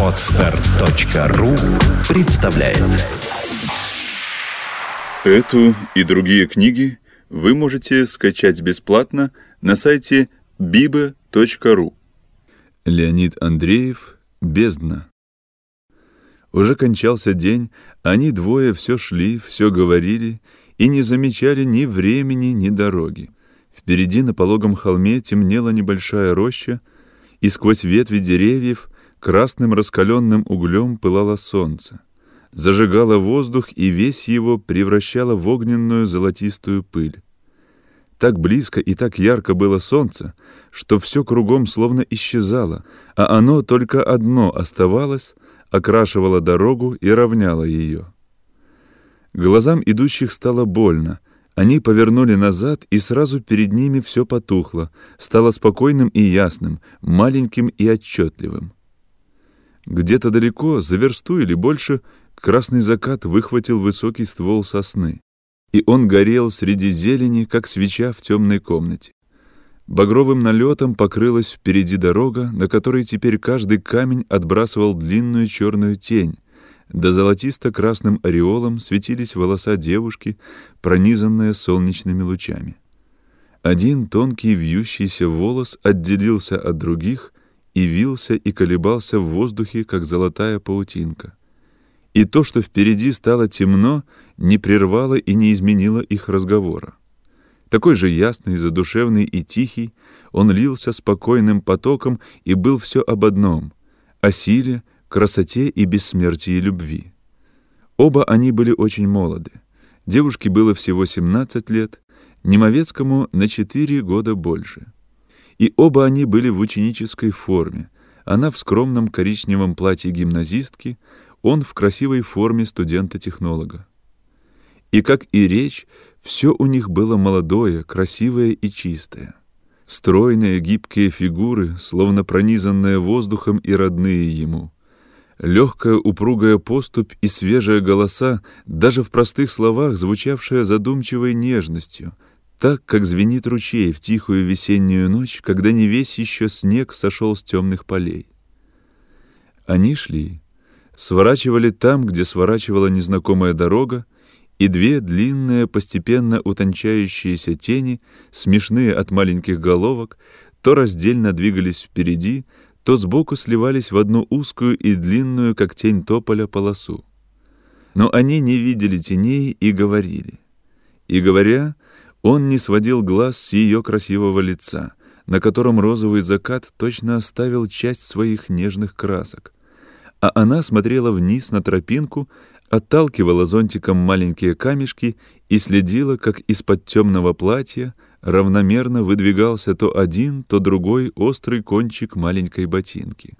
Отстар.ру представляет. Эту и другие книги вы можете скачать бесплатно на сайте biba.ru Леонид Андреев «Бездна» Уже кончался день, они двое все шли, все говорили и не замечали ни времени, ни дороги. Впереди на пологом холме темнела небольшая роща, и сквозь ветви деревьев красным раскаленным углем пылало солнце. Зажигало воздух и весь его превращало в огненную золотистую пыль. Так близко и так ярко было солнце, что все кругом словно исчезало, а оно только одно оставалось, окрашивало дорогу и равняло ее. Глазам идущих стало больно. Они повернули назад, и сразу перед ними все потухло, стало спокойным и ясным, маленьким и отчетливым. Где-то далеко, за версту или больше, красный закат выхватил высокий ствол сосны, и он горел среди зелени, как свеча в темной комнате. Багровым налетом покрылась впереди дорога, на которой теперь каждый камень отбрасывал длинную черную тень, да золотисто-красным ореолом светились волоса девушки, пронизанные солнечными лучами. Один тонкий вьющийся волос отделился от других и вился и колебался в воздухе, как золотая паутинка. И то, что впереди стало темно, не прервало и не изменило их разговора. Такой же ясный, задушевный и тихий, он лился спокойным потоком и был все об одном — о силе, красоте и бессмертии любви. Оба они были очень молоды. Девушке было всего 17 лет, Немовецкому на 4 года больше. И оба они были в ученической форме. Она в скромном коричневом платье гимназистки, он в красивой форме студента-технолога. И как и речь, все у них было молодое, красивое и чистое. Стройные, гибкие фигуры, словно пронизанные воздухом и родные ему. Легкая упругая поступь и свежие голоса, даже в простых словах звучавшие задумчивой нежностью, так, как звенит ручей в тихую весеннюю ночь, когда не весь еще снег сошел с темных полей. Они шли, сворачивали там, где сворачивала незнакомая дорога, и две длинные, постепенно утончающиеся тени, смешные от маленьких головок, то раздельно двигались впереди, то сбоку сливались в одну узкую и длинную, как тень тополя, полосу. Но они не видели теней и говорили. И говоря, он не сводил глаз с ее красивого лица, на котором розовый закат точно оставил часть своих нежных красок, а она смотрела вниз на тропинку, отталкивала зонтиком маленькие камешки и следила, как из-под темного платья равномерно выдвигался то один, то другой острый кончик маленькой ботинки.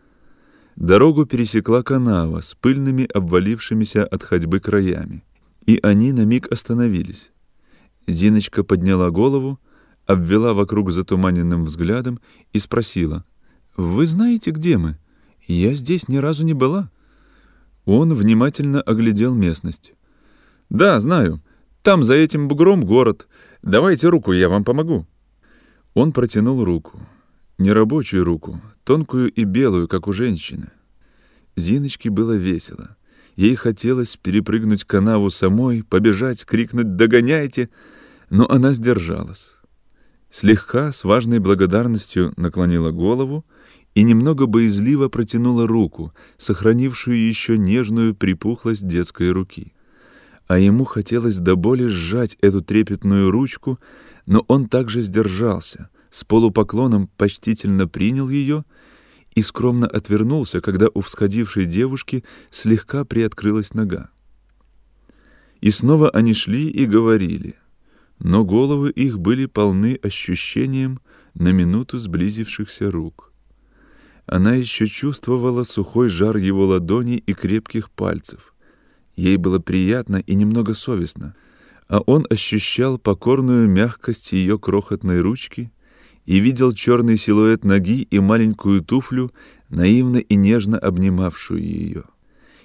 Дорогу пересекла канава с пыльными обвалившимися от ходьбы краями, и они на миг остановились. Зиночка подняла голову, обвела вокруг затуманенным взглядом и спросила, «Вы знаете, где мы? Я здесь ни разу не была». Он внимательно оглядел местность. «Да, знаю. Там за этим бугром город. Давайте руку, я вам помогу». Он протянул руку. Нерабочую руку, тонкую и белую, как у женщины. Зиночке было весело. Ей хотелось перепрыгнуть канаву самой, побежать, крикнуть «Догоняйте!», но она сдержалась. Слегка, с важной благодарностью наклонила голову и немного боязливо протянула руку, сохранившую еще нежную припухлость детской руки. А ему хотелось до боли сжать эту трепетную ручку, но он также сдержался, с полупоклоном почтительно принял ее и скромно отвернулся, когда у всходившей девушки слегка приоткрылась нога. И снова они шли и говорили, но головы их были полны ощущением на минуту сблизившихся рук. Она еще чувствовала сухой жар его ладоней и крепких пальцев. Ей было приятно и немного совестно, а он ощущал покорную мягкость ее крохотной ручки и видел черный силуэт ноги и маленькую туфлю, наивно и нежно обнимавшую ее.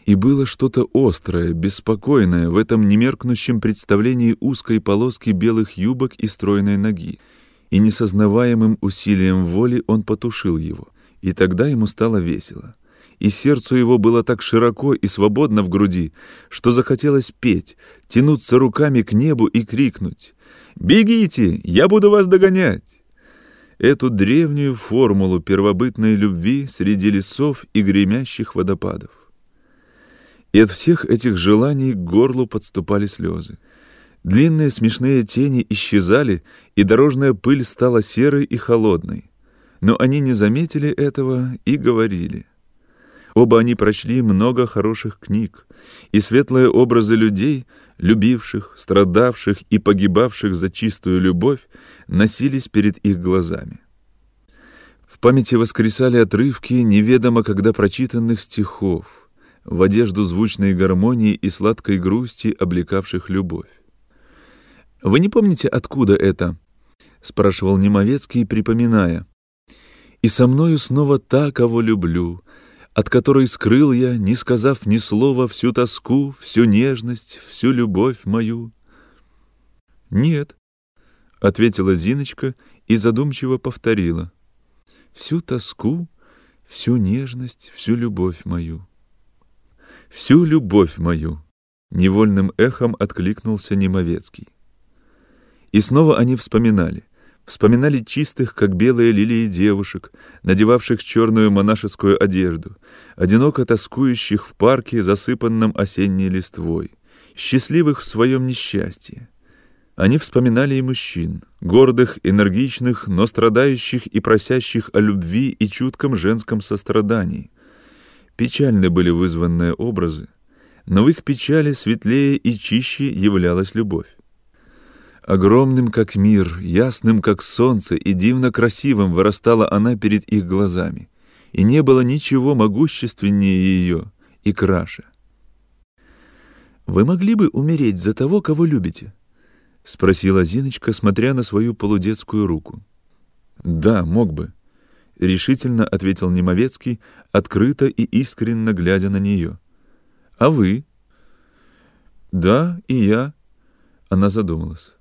И было что-то острое, беспокойное в этом немеркнущем представлении узкой полоски белых юбок и стройной ноги, и несознаваемым усилием воли он потушил его — И тогда ему стало весело. И сердцу его было так широко и свободно в груди, что захотелось петь, тянуться руками к небу и крикнуть «Бегите, я буду вас догонять!» Эту древнюю формулу первобытной любви среди лесов и гремящих водопадов. И от всех этих желаний к горлу подступали слезы. Длинные смешные тени исчезали, и дорожная пыль стала серой и холодной. Но они не заметили этого и говорили. Оба они прочли много хороших книг, и светлые образы людей, любивших, страдавших и погибавших за чистую любовь, носились перед их глазами. В памяти воскресали отрывки неведомо когда прочитанных стихов — в одежду звучной гармонии и сладкой грусти, облекавших любовь. «Вы не помните, откуда это?» — спрашивал Немовецкий, припоминая. «И со мною снова та, кого люблю, от которой скрыл я, не сказав ни слова, всю тоску, всю нежность, всю любовь мою». «Нет», — ответила Зиночка и задумчиво повторила. «Всю тоску, всю нежность, всю любовь мою» всю любовь мою!» Невольным эхом откликнулся Немовецкий. И снова они вспоминали. Вспоминали чистых, как белые лилии девушек, надевавших черную монашескую одежду, одиноко тоскующих в парке, засыпанном осенней листвой, счастливых в своем несчастье. Они вспоминали и мужчин, гордых, энергичных, но страдающих и просящих о любви и чутком женском сострадании — Печальны были вызванные образы, но в их печали светлее и чище являлась любовь. Огромным, как мир, ясным, как солнце, и дивно красивым вырастала она перед их глазами, и не было ничего могущественнее ее и краше. «Вы могли бы умереть за того, кого любите?» — спросила Зиночка, смотря на свою полудетскую руку. «Да, мог бы», — решительно ответил Немовецкий, открыто и искренно глядя на нее. «А вы?» «Да, и я». Она задумалась.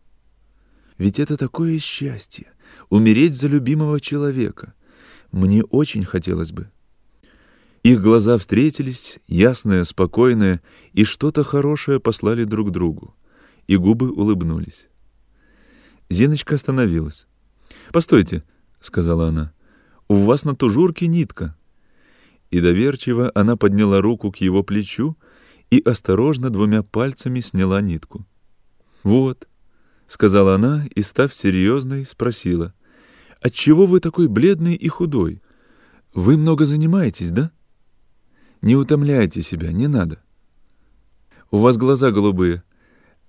«Ведь это такое счастье — умереть за любимого человека. Мне очень хотелось бы». Их глаза встретились, ясные, спокойные, и что-то хорошее послали друг другу, и губы улыбнулись. Зиночка остановилась. «Постойте», — сказала она, — у вас на тужурке нитка». И доверчиво она подняла руку к его плечу и осторожно двумя пальцами сняла нитку. «Вот», — сказала она и, став серьезной, спросила, «Отчего вы такой бледный и худой? Вы много занимаетесь, да?» «Не утомляйте себя, не надо. У вас глаза голубые,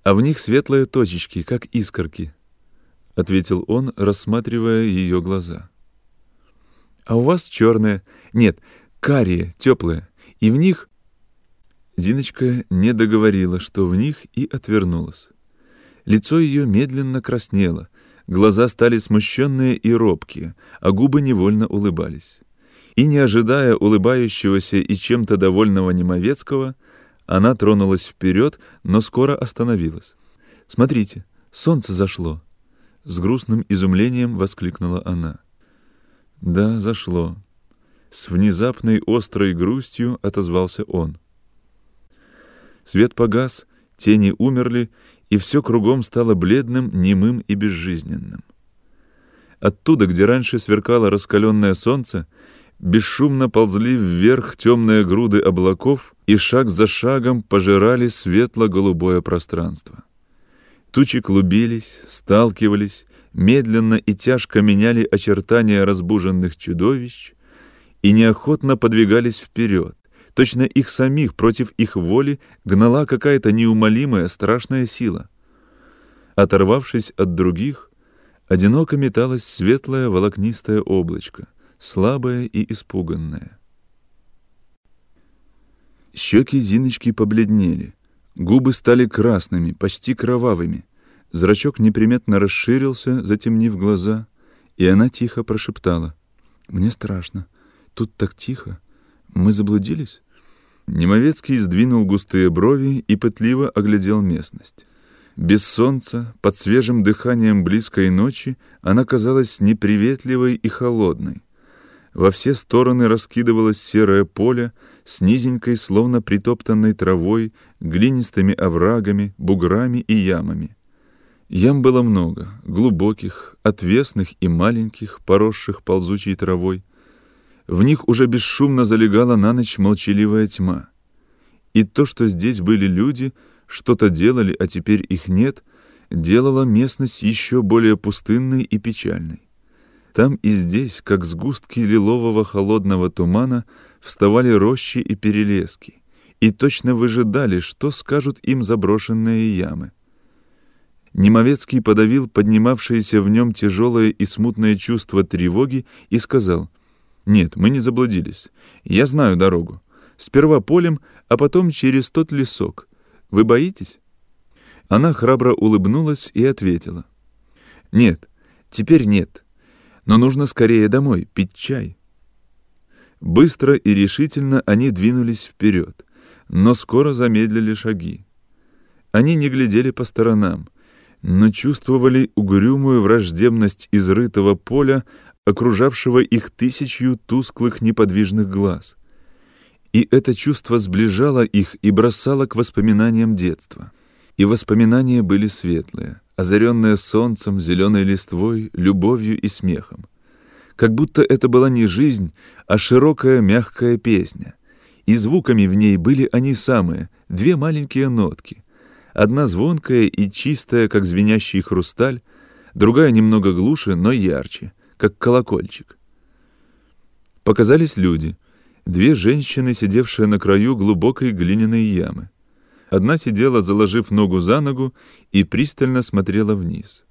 а в них светлые точечки, как искорки», — ответил он, рассматривая ее глаза. А у вас черные. Нет, карие, теплые. И в них... Зиночка не договорила, что в них, и отвернулась. Лицо ее медленно краснело, глаза стали смущенные и робкие, а губы невольно улыбались. И, не ожидая улыбающегося и чем-то довольного Немовецкого, она тронулась вперед, но скоро остановилась. «Смотрите, солнце зашло!» С грустным изумлением воскликнула она. Да, зашло. С внезапной острой грустью отозвался он. Свет погас, тени умерли, и все кругом стало бледным, немым и безжизненным. Оттуда, где раньше сверкало раскаленное солнце, бесшумно ползли вверх темные груды облаков и шаг за шагом пожирали светло-голубое пространство. Тучи клубились, сталкивались, медленно и тяжко меняли очертания разбуженных чудовищ и неохотно подвигались вперед. Точно их самих против их воли гнала какая-то неумолимая страшная сила. Оторвавшись от других, одиноко металось светлое волокнистое облачко, слабое и испуганное. Щеки Зиночки побледнели, губы стали красными, почти кровавыми — Зрачок неприметно расширился, затемнив глаза, и она тихо прошептала. «Мне страшно. Тут так тихо. Мы заблудились?» Немовецкий сдвинул густые брови и пытливо оглядел местность. Без солнца, под свежим дыханием близкой ночи, она казалась неприветливой и холодной. Во все стороны раскидывалось серое поле с низенькой, словно притоптанной травой, глинистыми оврагами, буграми и ямами. Ям было много, глубоких, отвесных и маленьких, поросших ползучей травой. В них уже бесшумно залегала на ночь молчаливая тьма. И то, что здесь были люди, что-то делали, а теперь их нет, делало местность еще более пустынной и печальной. Там и здесь, как сгустки лилового холодного тумана, вставали рощи и перелески, и точно выжидали, что скажут им заброшенные ямы. Немовецкий подавил поднимавшееся в нем тяжелое и смутное чувство тревоги и сказал, «Нет, мы не заблудились. Я знаю дорогу. Сперва полем, а потом через тот лесок. Вы боитесь?» Она храбро улыбнулась и ответила, «Нет, теперь нет но нужно скорее домой, пить чай. Быстро и решительно они двинулись вперед, но скоро замедлили шаги. Они не глядели по сторонам, но чувствовали угрюмую враждебность изрытого поля, окружавшего их тысячью тусклых неподвижных глаз. И это чувство сближало их и бросало к воспоминаниям детства. И воспоминания были светлые озаренная солнцем, зеленой листвой, любовью и смехом. Как будто это была не жизнь, а широкая мягкая песня. И звуками в ней были они самые, две маленькие нотки. Одна звонкая и чистая, как звенящий хрусталь, другая немного глуше, но ярче, как колокольчик. Показались люди, две женщины, сидевшие на краю глубокой глиняной ямы. Одна сидела, заложив ногу за ногу, и пристально смотрела вниз.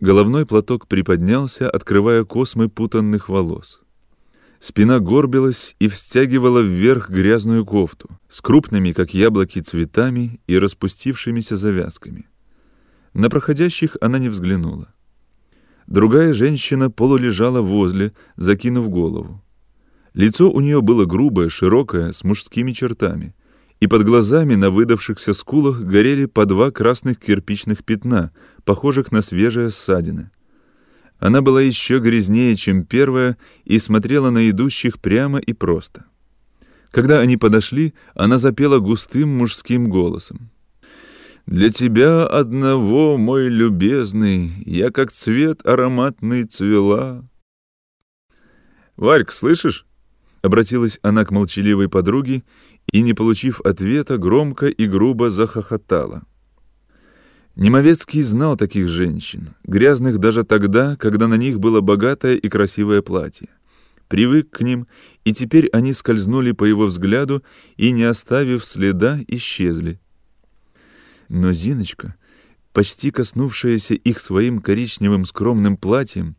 Головной платок приподнялся, открывая космы путанных волос. Спина горбилась и встягивала вверх грязную кофту с крупными, как яблоки, цветами и распустившимися завязками. На проходящих она не взглянула. Другая женщина полулежала возле, закинув голову. Лицо у нее было грубое, широкое, с мужскими чертами — и под глазами на выдавшихся скулах горели по два красных кирпичных пятна, похожих на свежие ссадины. Она была еще грязнее, чем первая, и смотрела на идущих прямо и просто. Когда они подошли, она запела густым мужским голосом. «Для тебя одного, мой любезный, я как цвет ароматный цвела». «Варька, слышишь?» Обратилась она к молчаливой подруге и, не получив ответа, громко и грубо захохотала. Немовецкий знал таких женщин, грязных даже тогда, когда на них было богатое и красивое платье. Привык к ним, и теперь они скользнули по его взгляду и, не оставив следа, исчезли. Но Зиночка, почти коснувшаяся их своим коричневым скромным платьем,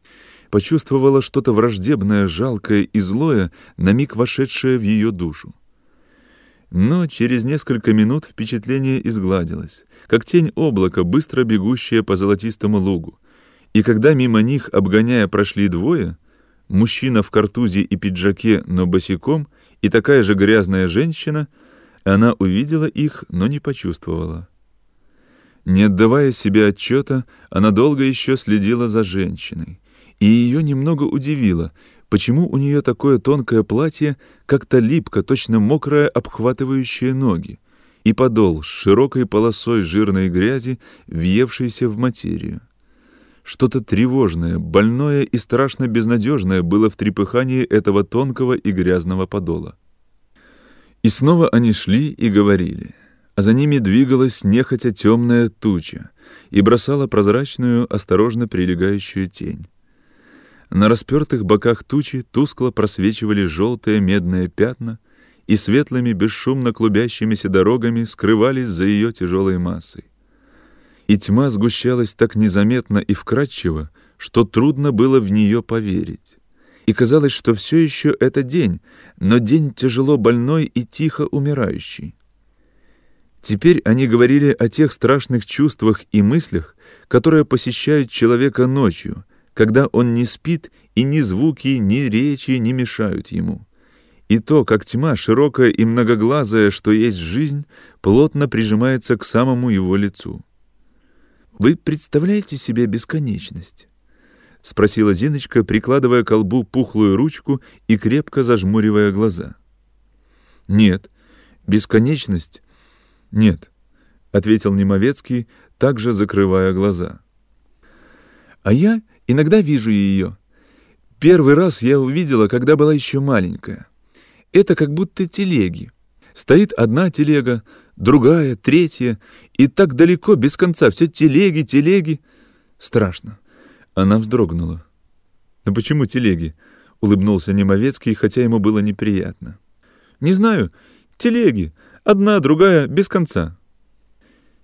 почувствовала что-то враждебное, жалкое и злое, на миг вошедшее в ее душу. Но через несколько минут впечатление изгладилось, как тень облака, быстро бегущая по золотистому лугу. И когда мимо них, обгоняя, прошли двое, мужчина в картузе и пиджаке, но босиком, и такая же грязная женщина, она увидела их, но не почувствовала. Не отдавая себе отчета, она долго еще следила за женщиной, и ее немного удивило, почему у нее такое тонкое платье, как-то липко, точно мокрое, обхватывающее ноги, и подол с широкой полосой жирной грязи, въевшейся в материю. Что-то тревожное, больное и страшно безнадежное было в трепыхании этого тонкого и грязного подола. И снова они шли и говорили, а за ними двигалась нехотя темная туча и бросала прозрачную, осторожно прилегающую тень. На распертых боках тучи тускло просвечивали желтые медные пятна и светлыми бесшумно клубящимися дорогами скрывались за ее тяжелой массой. И тьма сгущалась так незаметно и вкрадчиво, что трудно было в нее поверить. И казалось, что все еще это день, но день тяжело больной и тихо умирающий. Теперь они говорили о тех страшных чувствах и мыслях, которые посещают человека ночью — когда он не спит, и ни звуки, ни речи не мешают ему. И то, как тьма, широкая и многоглазая, что есть жизнь, плотно прижимается к самому его лицу. Вы представляете себе бесконечность? спросила Зиночка, прикладывая к колбу пухлую ручку и крепко зажмуривая глаза. Нет. Бесконечность? Нет, ответил Немовецкий, также закрывая глаза. А я иногда вижу ее. Первый раз я увидела, когда была еще маленькая. Это как будто телеги. Стоит одна телега, другая, третья, и так далеко, без конца, все телеги, телеги. Страшно. Она вздрогнула. «Но почему телеги?» — улыбнулся Немовецкий, хотя ему было неприятно. «Не знаю. Телеги. Одна, другая, без конца».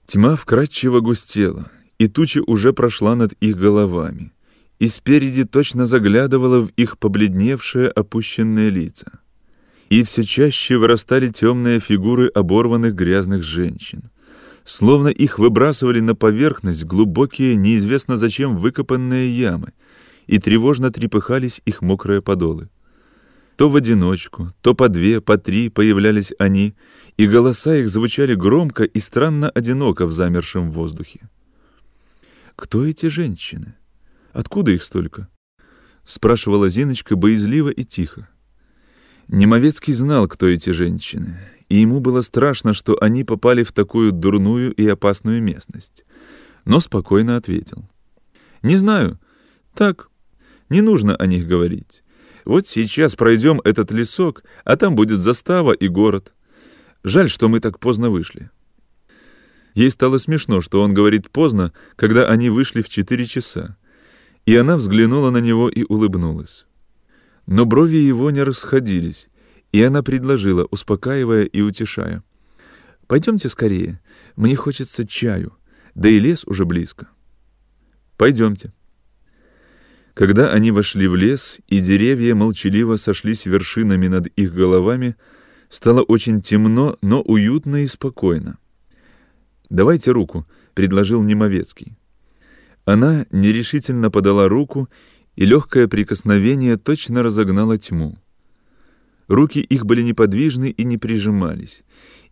Тьма вкрадчиво густела, и туча уже прошла над их головами, и спереди точно заглядывала в их побледневшие опущенные лица. И все чаще вырастали темные фигуры оборванных грязных женщин словно их выбрасывали на поверхность глубокие, неизвестно зачем выкопанные ямы, и тревожно трепыхались их мокрые подолы. То в одиночку, то по две, по три появлялись они, и голоса их звучали громко и странно одиноко в замершем воздухе. «Кто эти женщины? Откуда их столько?» — спрашивала Зиночка боязливо и тихо. Немовецкий знал, кто эти женщины, и ему было страшно, что они попали в такую дурную и опасную местность. Но спокойно ответил. «Не знаю. Так, не нужно о них говорить. Вот сейчас пройдем этот лесок, а там будет застава и город. Жаль, что мы так поздно вышли». Ей стало смешно, что он говорит поздно, когда они вышли в четыре часа. И она взглянула на него и улыбнулась. Но брови его не расходились, и она предложила, успокаивая и утешая. «Пойдемте скорее, мне хочется чаю, да и лес уже близко». «Пойдемте». Когда они вошли в лес, и деревья молчаливо сошлись вершинами над их головами, стало очень темно, но уютно и спокойно. «Давайте руку», — предложил Немовецкий. Она нерешительно подала руку, и легкое прикосновение точно разогнало тьму. Руки их были неподвижны и не прижимались.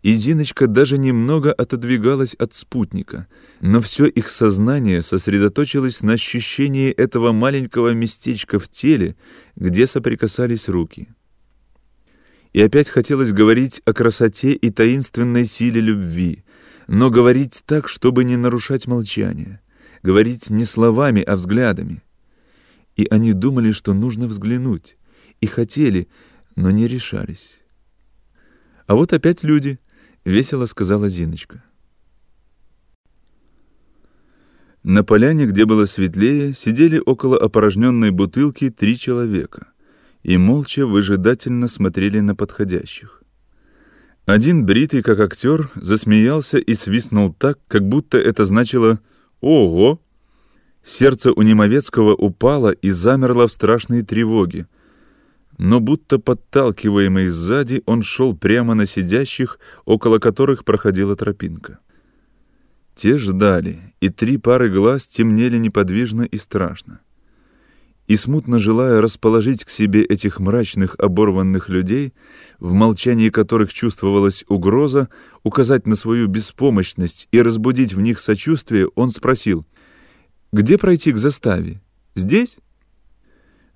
И Зиночка даже немного отодвигалась от спутника, но все их сознание сосредоточилось на ощущении этого маленького местечка в теле, где соприкасались руки. И опять хотелось говорить о красоте и таинственной силе любви, но говорить так, чтобы не нарушать молчание, говорить не словами, а взглядами. И они думали, что нужно взглянуть, и хотели, но не решались. «А вот опять люди», — весело сказала Зиночка. На поляне, где было светлее, сидели около опорожненной бутылки три человека и молча выжидательно смотрели на подходящих. Один, бритый как актер, засмеялся и свистнул так, как будто это значило «Ого!». Сердце у Немовецкого упало и замерло в страшной тревоге — но будто подталкиваемый сзади, он шел прямо на сидящих, около которых проходила тропинка. Те ждали, и три пары глаз темнели неподвижно и страшно. И смутно желая расположить к себе этих мрачных оборванных людей, в молчании которых чувствовалась угроза, указать на свою беспомощность и разбудить в них сочувствие, он спросил, «Где пройти к заставе? Здесь?»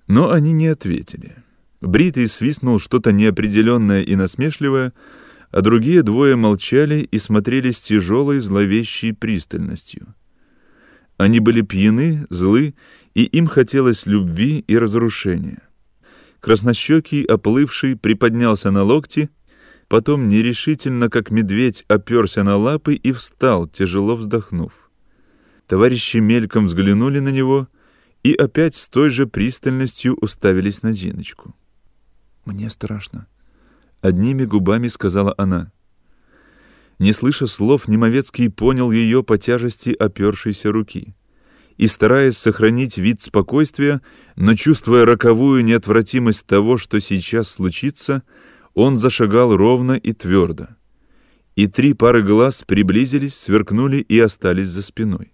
Но они не ответили. Бритый свистнул что-то неопределенное и насмешливое, а другие двое молчали и смотрели с тяжелой зловещей пристальностью. Они были пьяны, злы, и им хотелось любви и разрушения. Краснощекий, оплывший, приподнялся на локти, потом нерешительно, как медведь, оперся на лапы и встал, тяжело вздохнув. Товарищи мельком взглянули на него и опять с той же пристальностью уставились на Зиночку. «Мне страшно», — одними губами сказала она. Не слыша слов, Немовецкий понял ее по тяжести опершейся руки. И, стараясь сохранить вид спокойствия, но чувствуя роковую неотвратимость того, что сейчас случится, он зашагал ровно и твердо. И три пары глаз приблизились, сверкнули и остались за спиной.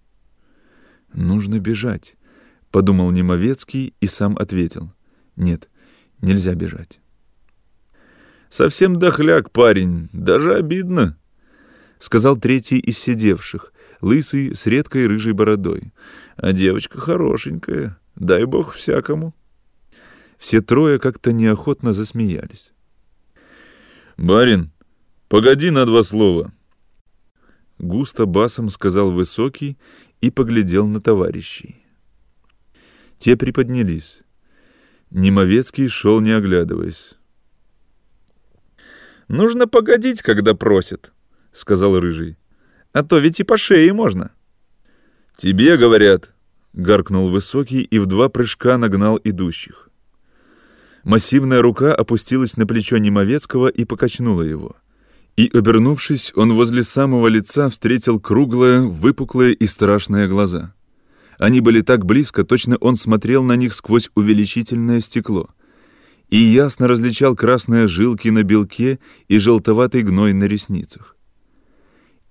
«Нужно бежать», — подумал Немовецкий и сам ответил. «Нет, нельзя бежать». Совсем дохляк парень, даже обидно, — сказал третий из сидевших, лысый, с редкой рыжей бородой. А девочка хорошенькая, дай бог всякому. Все трое как-то неохотно засмеялись. «Барин, погоди на два слова!» Густо басом сказал Высокий и поглядел на товарищей. Те приподнялись. Немовецкий шел, не оглядываясь. «Нужно погодить, когда просят», — сказал Рыжий. «А то ведь и по шее можно». «Тебе говорят», — гаркнул Высокий и в два прыжка нагнал идущих. Массивная рука опустилась на плечо Немовецкого и покачнула его. И, обернувшись, он возле самого лица встретил круглые, выпуклые и страшные глаза. Они были так близко, точно он смотрел на них сквозь увеличительное стекло. И ясно различал красные жилки на белке и желтоватый гной на ресницах.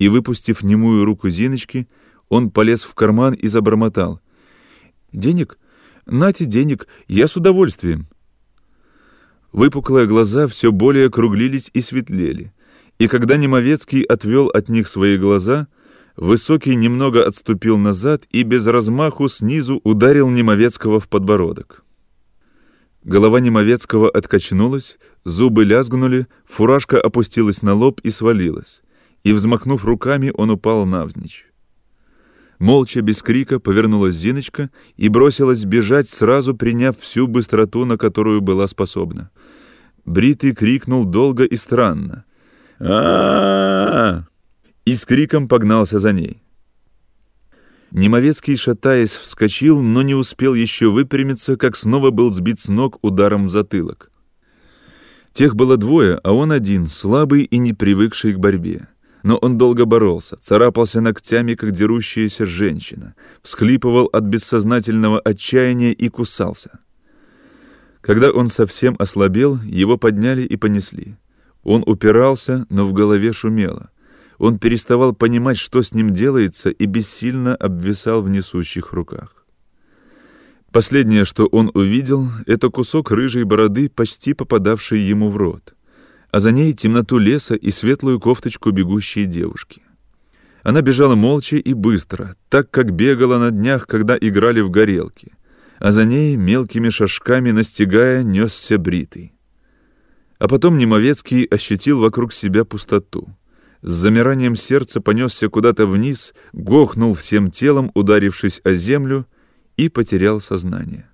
И, выпустив немую руку Зиночки, он полез в карман и забормотал. «Денег? Нате денег, я с удовольствием». Выпуклые глаза все более округлились и светлели, и когда Немовецкий отвел от них свои глаза, Высокий немного отступил назад и без размаху снизу ударил Немовецкого в подбородок. Голова Немовецкого откачнулась, зубы лязгнули, фуражка опустилась на лоб и свалилась, и, взмахнув руками, он упал навзничь. Молча, без крика, повернулась Зиночка и бросилась бежать, сразу приняв всю быстроту, на которую была способна. Бритый крикнул долго и странно. а И с криком погнался за ней. Немовецкий, шатаясь, вскочил, но не успел еще выпрямиться, как снова был сбит с ног ударом в затылок. Тех было двое, а он один, слабый и не привыкший к борьбе. Но он долго боролся, царапался ногтями, как дерущаяся женщина, всхлипывал от бессознательного отчаяния и кусался. Когда он совсем ослабел, его подняли и понесли. Он упирался, но в голове шумело. Он переставал понимать, что с ним делается, и бессильно обвисал в несущих руках. Последнее, что он увидел, это кусок рыжей бороды, почти попадавший ему в рот — а за ней темноту леса и светлую кофточку бегущей девушки. Она бежала молча и быстро, так как бегала на днях, когда играли в горелки, а за ней, мелкими шажками настигая, несся бритый. А потом Немовецкий ощутил вокруг себя пустоту. С замиранием сердца понесся куда-то вниз, гохнул всем телом, ударившись о землю, и потерял сознание.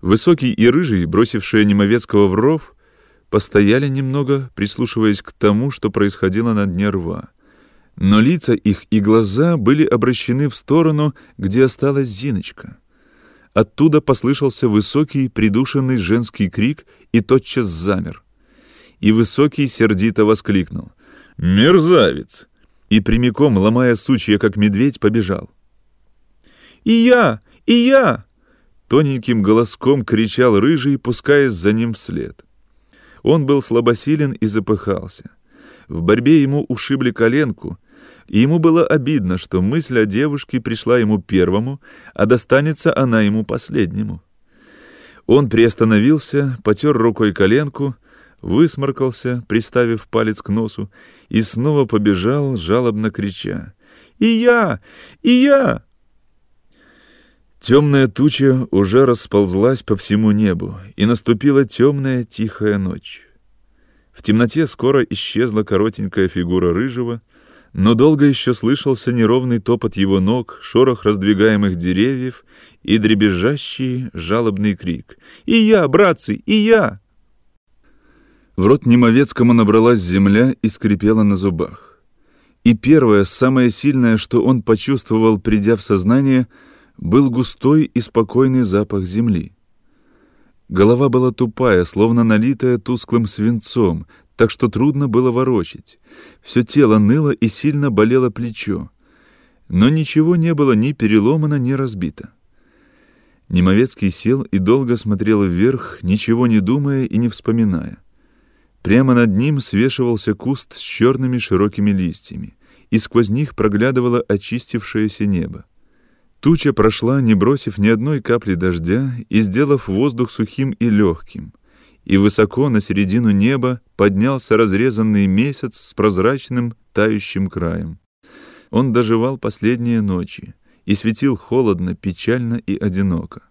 Высокий и рыжий, бросившие Немовецкого в ров, постояли немного, прислушиваясь к тому, что происходило на дне рва. Но лица их и глаза были обращены в сторону, где осталась Зиночка. Оттуда послышался высокий, придушенный женский крик и тотчас замер. И высокий сердито воскликнул. «Мерзавец!» И прямиком, ломая сучья, как медведь, побежал. «И я! И я!» Тоненьким голоском кричал рыжий, пускаясь за ним вслед. Он был слабосилен и запыхался. В борьбе ему ушибли коленку, и ему было обидно, что мысль о девушке пришла ему первому, а достанется она ему последнему. Он приостановился, потер рукой коленку, высморкался, приставив палец к носу, и снова побежал, жалобно крича. «И я! И я!» Темная туча уже расползлась по всему небу, и наступила темная тихая ночь. В темноте скоро исчезла коротенькая фигура рыжего, но долго еще слышался неровный топот его ног, шорох раздвигаемых деревьев и дребезжащий жалобный крик. «И я, братцы, и я!» В рот Немовецкому набралась земля и скрипела на зубах. И первое, самое сильное, что он почувствовал, придя в сознание — был густой и спокойный запах земли. Голова была тупая, словно налитая тусклым свинцом, так что трудно было ворочить. Все тело ныло и сильно болело плечо. Но ничего не было ни переломано, ни разбито. Немовецкий сел и долго смотрел вверх, ничего не думая и не вспоминая. Прямо над ним свешивался куст с черными широкими листьями, и сквозь них проглядывало очистившееся небо. Туча прошла, не бросив ни одной капли дождя и сделав воздух сухим и легким. И высоко на середину неба поднялся разрезанный месяц с прозрачным тающим краем. Он доживал последние ночи, и светил холодно, печально и одиноко.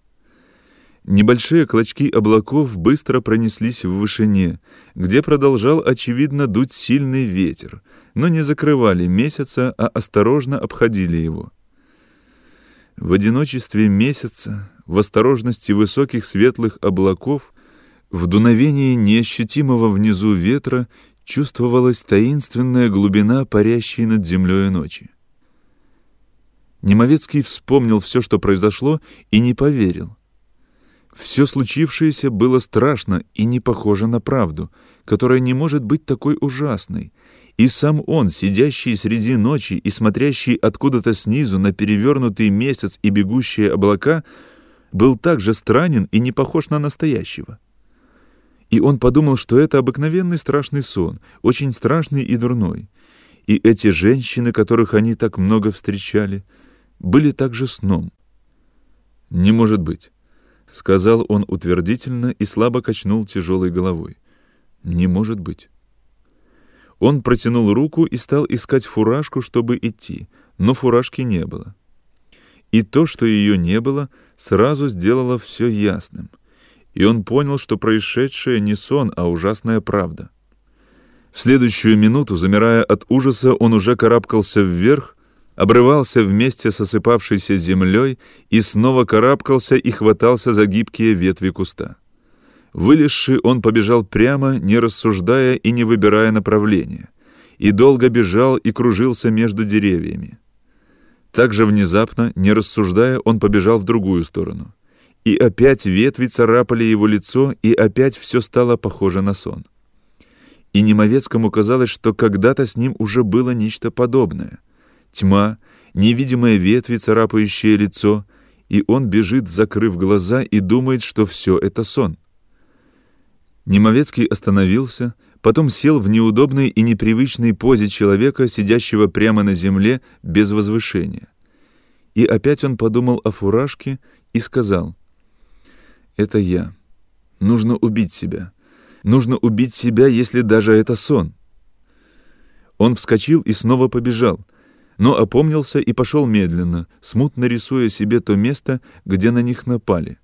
Небольшие клочки облаков быстро пронеслись в вышине, где продолжал, очевидно, дуть сильный ветер, но не закрывали месяца, а осторожно обходили его. В одиночестве месяца, в осторожности высоких светлых облаков, в дуновении неощутимого внизу ветра чувствовалась таинственная глубина парящей над землей ночи. Немовецкий вспомнил все, что произошло, и не поверил. Все случившееся было страшно и не похоже на правду, которая не может быть такой ужасной. И сам он, сидящий среди ночи и смотрящий откуда-то снизу на перевернутый месяц и бегущие облака, был так же странен и не похож на настоящего. И он подумал, что это обыкновенный страшный сон, очень страшный и дурной. И эти женщины, которых они так много встречали, были также сном. «Не может быть», — сказал он утвердительно и слабо качнул тяжелой головой. «Не может быть». Он протянул руку и стал искать фуражку, чтобы идти, но фуражки не было. И то, что ее не было, сразу сделало все ясным. И он понял, что происшедшее не сон, а ужасная правда. В следующую минуту, замирая от ужаса, он уже карабкался вверх, обрывался вместе с осыпавшейся землей и снова карабкался и хватался за гибкие ветви куста. Вылезши, он побежал прямо, не рассуждая и не выбирая направления, и долго бежал и кружился между деревьями. Так же внезапно, не рассуждая, он побежал в другую сторону. И опять ветви царапали его лицо, и опять все стало похоже на сон. И Немовецкому казалось, что когда-то с ним уже было нечто подобное — Тьма, невидимые ветви, царапающие лицо, и он бежит, закрыв глаза, и думает, что все это сон. Немовецкий остановился, потом сел в неудобной и непривычной позе человека, сидящего прямо на земле без возвышения. И опять он подумал о фуражке и сказал, «Это я. Нужно убить себя. Нужно убить себя, если даже это сон». Он вскочил и снова побежал — но опомнился и пошел медленно, смутно рисуя себе то место, где на них напали.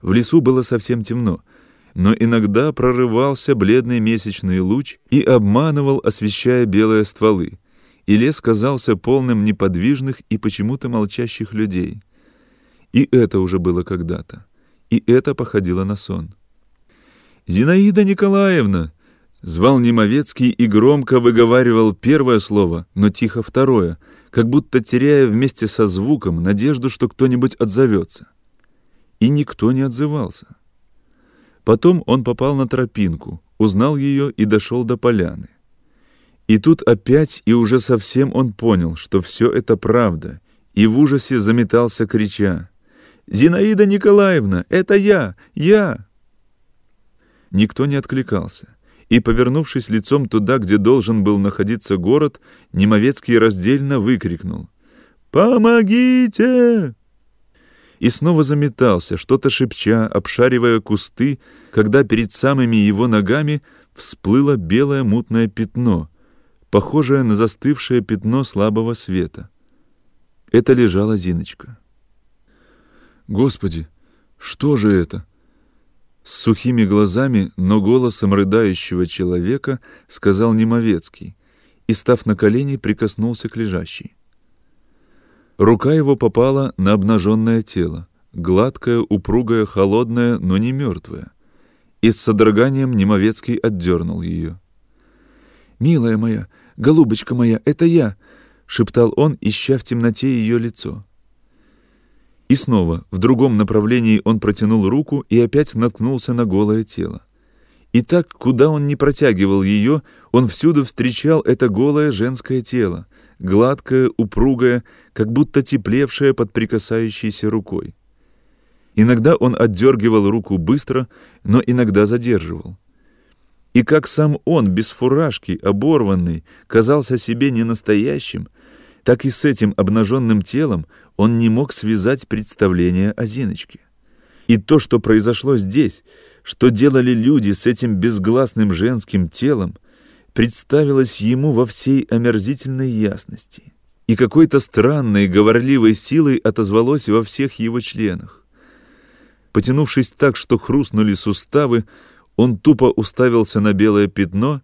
В лесу было совсем темно, но иногда прорывался бледный месячный луч и обманывал, освещая белые стволы, и лес казался полным неподвижных и почему-то молчащих людей. И это уже было когда-то, и это походило на сон. «Зинаида Николаевна!» Звал Немовецкий и громко выговаривал первое слово, но тихо второе, как будто теряя вместе со звуком надежду, что кто-нибудь отзовется. И никто не отзывался. Потом он попал на тропинку, узнал ее и дошел до поляны. И тут опять и уже совсем он понял, что все это правда, и в ужасе заметался, крича «Зинаида Николаевна, это я! Я!» Никто не откликался и, повернувшись лицом туда, где должен был находиться город, Немовецкий раздельно выкрикнул «Помогите!» И снова заметался, что-то шепча, обшаривая кусты, когда перед самыми его ногами всплыло белое мутное пятно, похожее на застывшее пятно слабого света. Это лежала Зиночка. «Господи, что же это?» С сухими глазами, но голосом рыдающего человека сказал Немовецкий и, став на колени, прикоснулся к лежащей. Рука его попала на обнаженное тело, гладкое, упругое, холодное, но не мертвое. И с содроганием Немовецкий отдернул ее. «Милая моя, голубочка моя, это я!» — шептал он, ища в темноте ее лицо. И снова, в другом направлении он протянул руку и опять наткнулся на голое тело. И так, куда он не протягивал ее, он всюду встречал это голое женское тело, гладкое, упругое, как будто теплевшее под прикасающейся рукой. Иногда он отдергивал руку быстро, но иногда задерживал. И как сам он, без фуражки, оборванный, казался себе ненастоящим, так и с этим обнаженным телом он не мог связать представление о Зиночке. И то, что произошло здесь, что делали люди с этим безгласным женским телом, представилось ему во всей омерзительной ясности. и какой-то странной говорливой силой отозвалось во всех его членах. Потянувшись так, что хрустнули суставы, он тупо уставился на белое пятно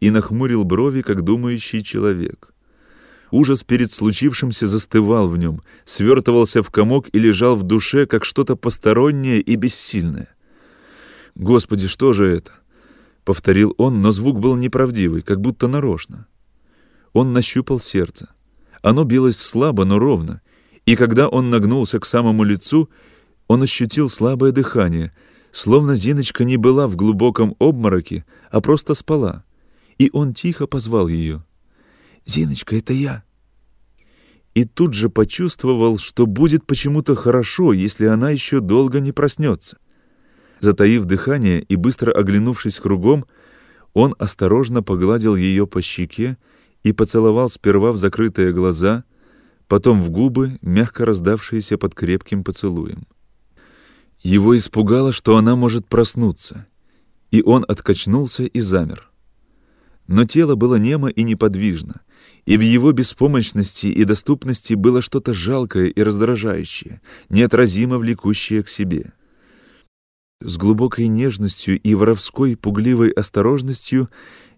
и нахмурил брови, как думающий человек. Ужас перед случившимся застывал в нем, свертывался в комок и лежал в душе, как что-то постороннее и бессильное. «Господи, что же это?» — повторил он, но звук был неправдивый, как будто нарочно. Он нащупал сердце. Оно билось слабо, но ровно, и когда он нагнулся к самому лицу, он ощутил слабое дыхание, словно Зиночка не была в глубоком обмороке, а просто спала, и он тихо позвал ее. «Зиночка, это я!» И тут же почувствовал, что будет почему-то хорошо, если она еще долго не проснется. Затаив дыхание и быстро оглянувшись кругом, он осторожно погладил ее по щеке и поцеловал сперва в закрытые глаза, потом в губы, мягко раздавшиеся под крепким поцелуем. Его испугало, что она может проснуться, и он откачнулся и замер. Но тело было немо и неподвижно, и в его беспомощности и доступности было что-то жалкое и раздражающее, неотразимо влекущее к себе. С глубокой нежностью и воровской пугливой осторожностью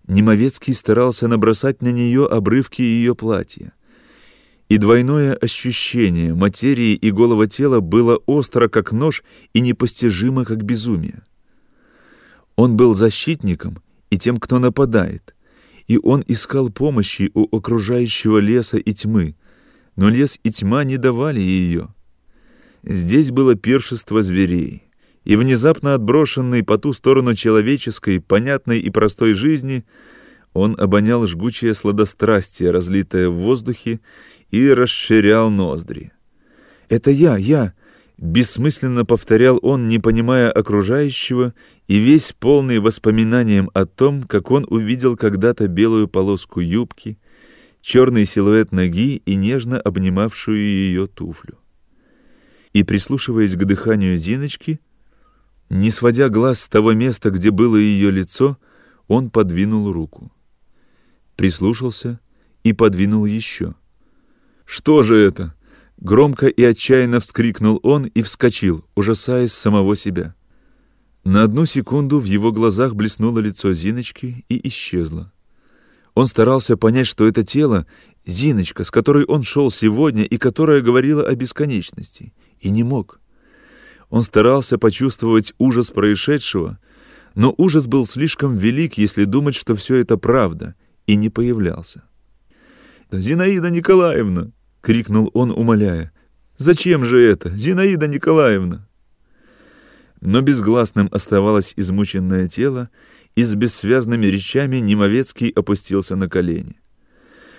Немовецкий старался набросать на нее обрывки ее платья. И двойное ощущение материи и голого тела было остро, как нож, и непостижимо, как безумие. Он был защитником и тем, кто нападает, и он искал помощи у окружающего леса и тьмы, но лес и тьма не давали ее. Здесь было пиршество зверей и внезапно отброшенный по ту сторону человеческой, понятной и простой жизни, он обонял жгучее сладострастие, разлитое в воздухе, и расширял ноздри. «Это я, я!» — бессмысленно повторял он, не понимая окружающего, и весь полный воспоминанием о том, как он увидел когда-то белую полоску юбки, черный силуэт ноги и нежно обнимавшую ее туфлю. И, прислушиваясь к дыханию Зиночки, не сводя глаз с того места, где было ее лицо, он подвинул руку. Прислушался и подвинул еще. «Что же это?» Громко и отчаянно вскрикнул он и вскочил, ужасаясь самого себя. На одну секунду в его глазах блеснуло лицо Зиночки и исчезло. Он старался понять, что это тело — Зиночка, с которой он шел сегодня и которая говорила о бесконечности, и не мог. Он старался почувствовать ужас происшедшего, но ужас был слишком велик, если думать, что все это правда, и не появлялся. «Зинаида Николаевна!» — крикнул он, умоляя. «Зачем же это, Зинаида Николаевна?» Но безгласным оставалось измученное тело, и с бессвязными речами Немовецкий опустился на колени.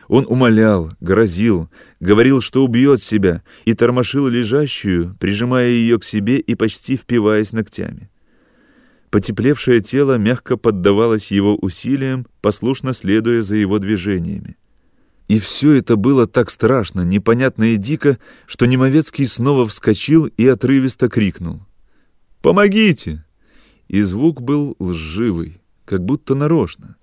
Он умолял, грозил, говорил, что убьет себя, и тормошил лежащую, прижимая ее к себе и почти впиваясь ногтями. Потеплевшее тело мягко поддавалось его усилиям, послушно следуя за его движениями. И все это было так страшно, непонятно и дико, что Немовецкий снова вскочил и отрывисто крикнул. «Помогите!» И звук был лживый, как будто нарочно.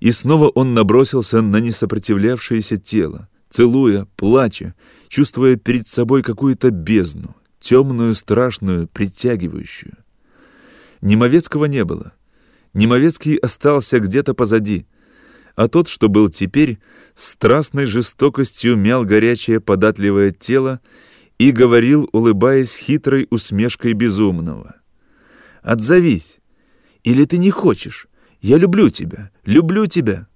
И снова он набросился на несопротивлявшееся тело, целуя, плача, чувствуя перед собой какую-то бездну, темную, страшную, притягивающую. Немовецкого не было. Немовецкий остался где-то позади, а тот, что был теперь, страстной жестокостью мял горячее податливое тело и говорил, улыбаясь хитрой усмешкой безумного. «Отзовись! Или ты не хочешь? Я люблю тебя, люблю тебя!»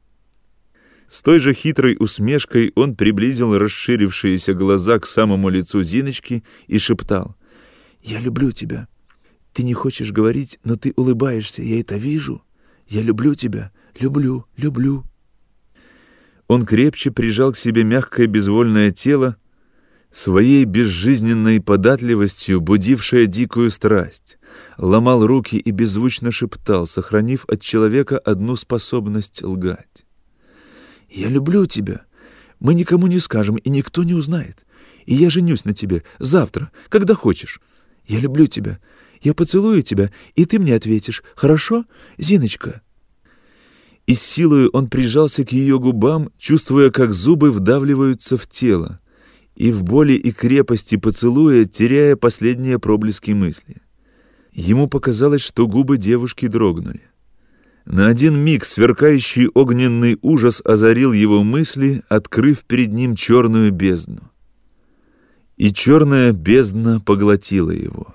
С той же хитрой усмешкой он приблизил расширившиеся глаза к самому лицу Зиночки и шептал. «Я люблю тебя. Ты не хочешь говорить, но ты улыбаешься, я это вижу. Я люблю тебя, люблю, люблю». Он крепче прижал к себе мягкое безвольное тело, своей безжизненной податливостью будившая дикую страсть, ломал руки и беззвучно шептал, сохранив от человека одну способность лгать. «Я люблю тебя. Мы никому не скажем, и никто не узнает. И я женюсь на тебе завтра, когда хочешь. Я люблю тебя. Я поцелую тебя, и ты мне ответишь. Хорошо, Зиночка?» И силой он прижался к ее губам, чувствуя, как зубы вдавливаются в тело, и в боли и крепости поцелуя, теряя последние проблески мысли. Ему показалось, что губы девушки дрогнули. На один миг сверкающий огненный ужас озарил его мысли, открыв перед ним черную бездну. И черная бездна поглотила его.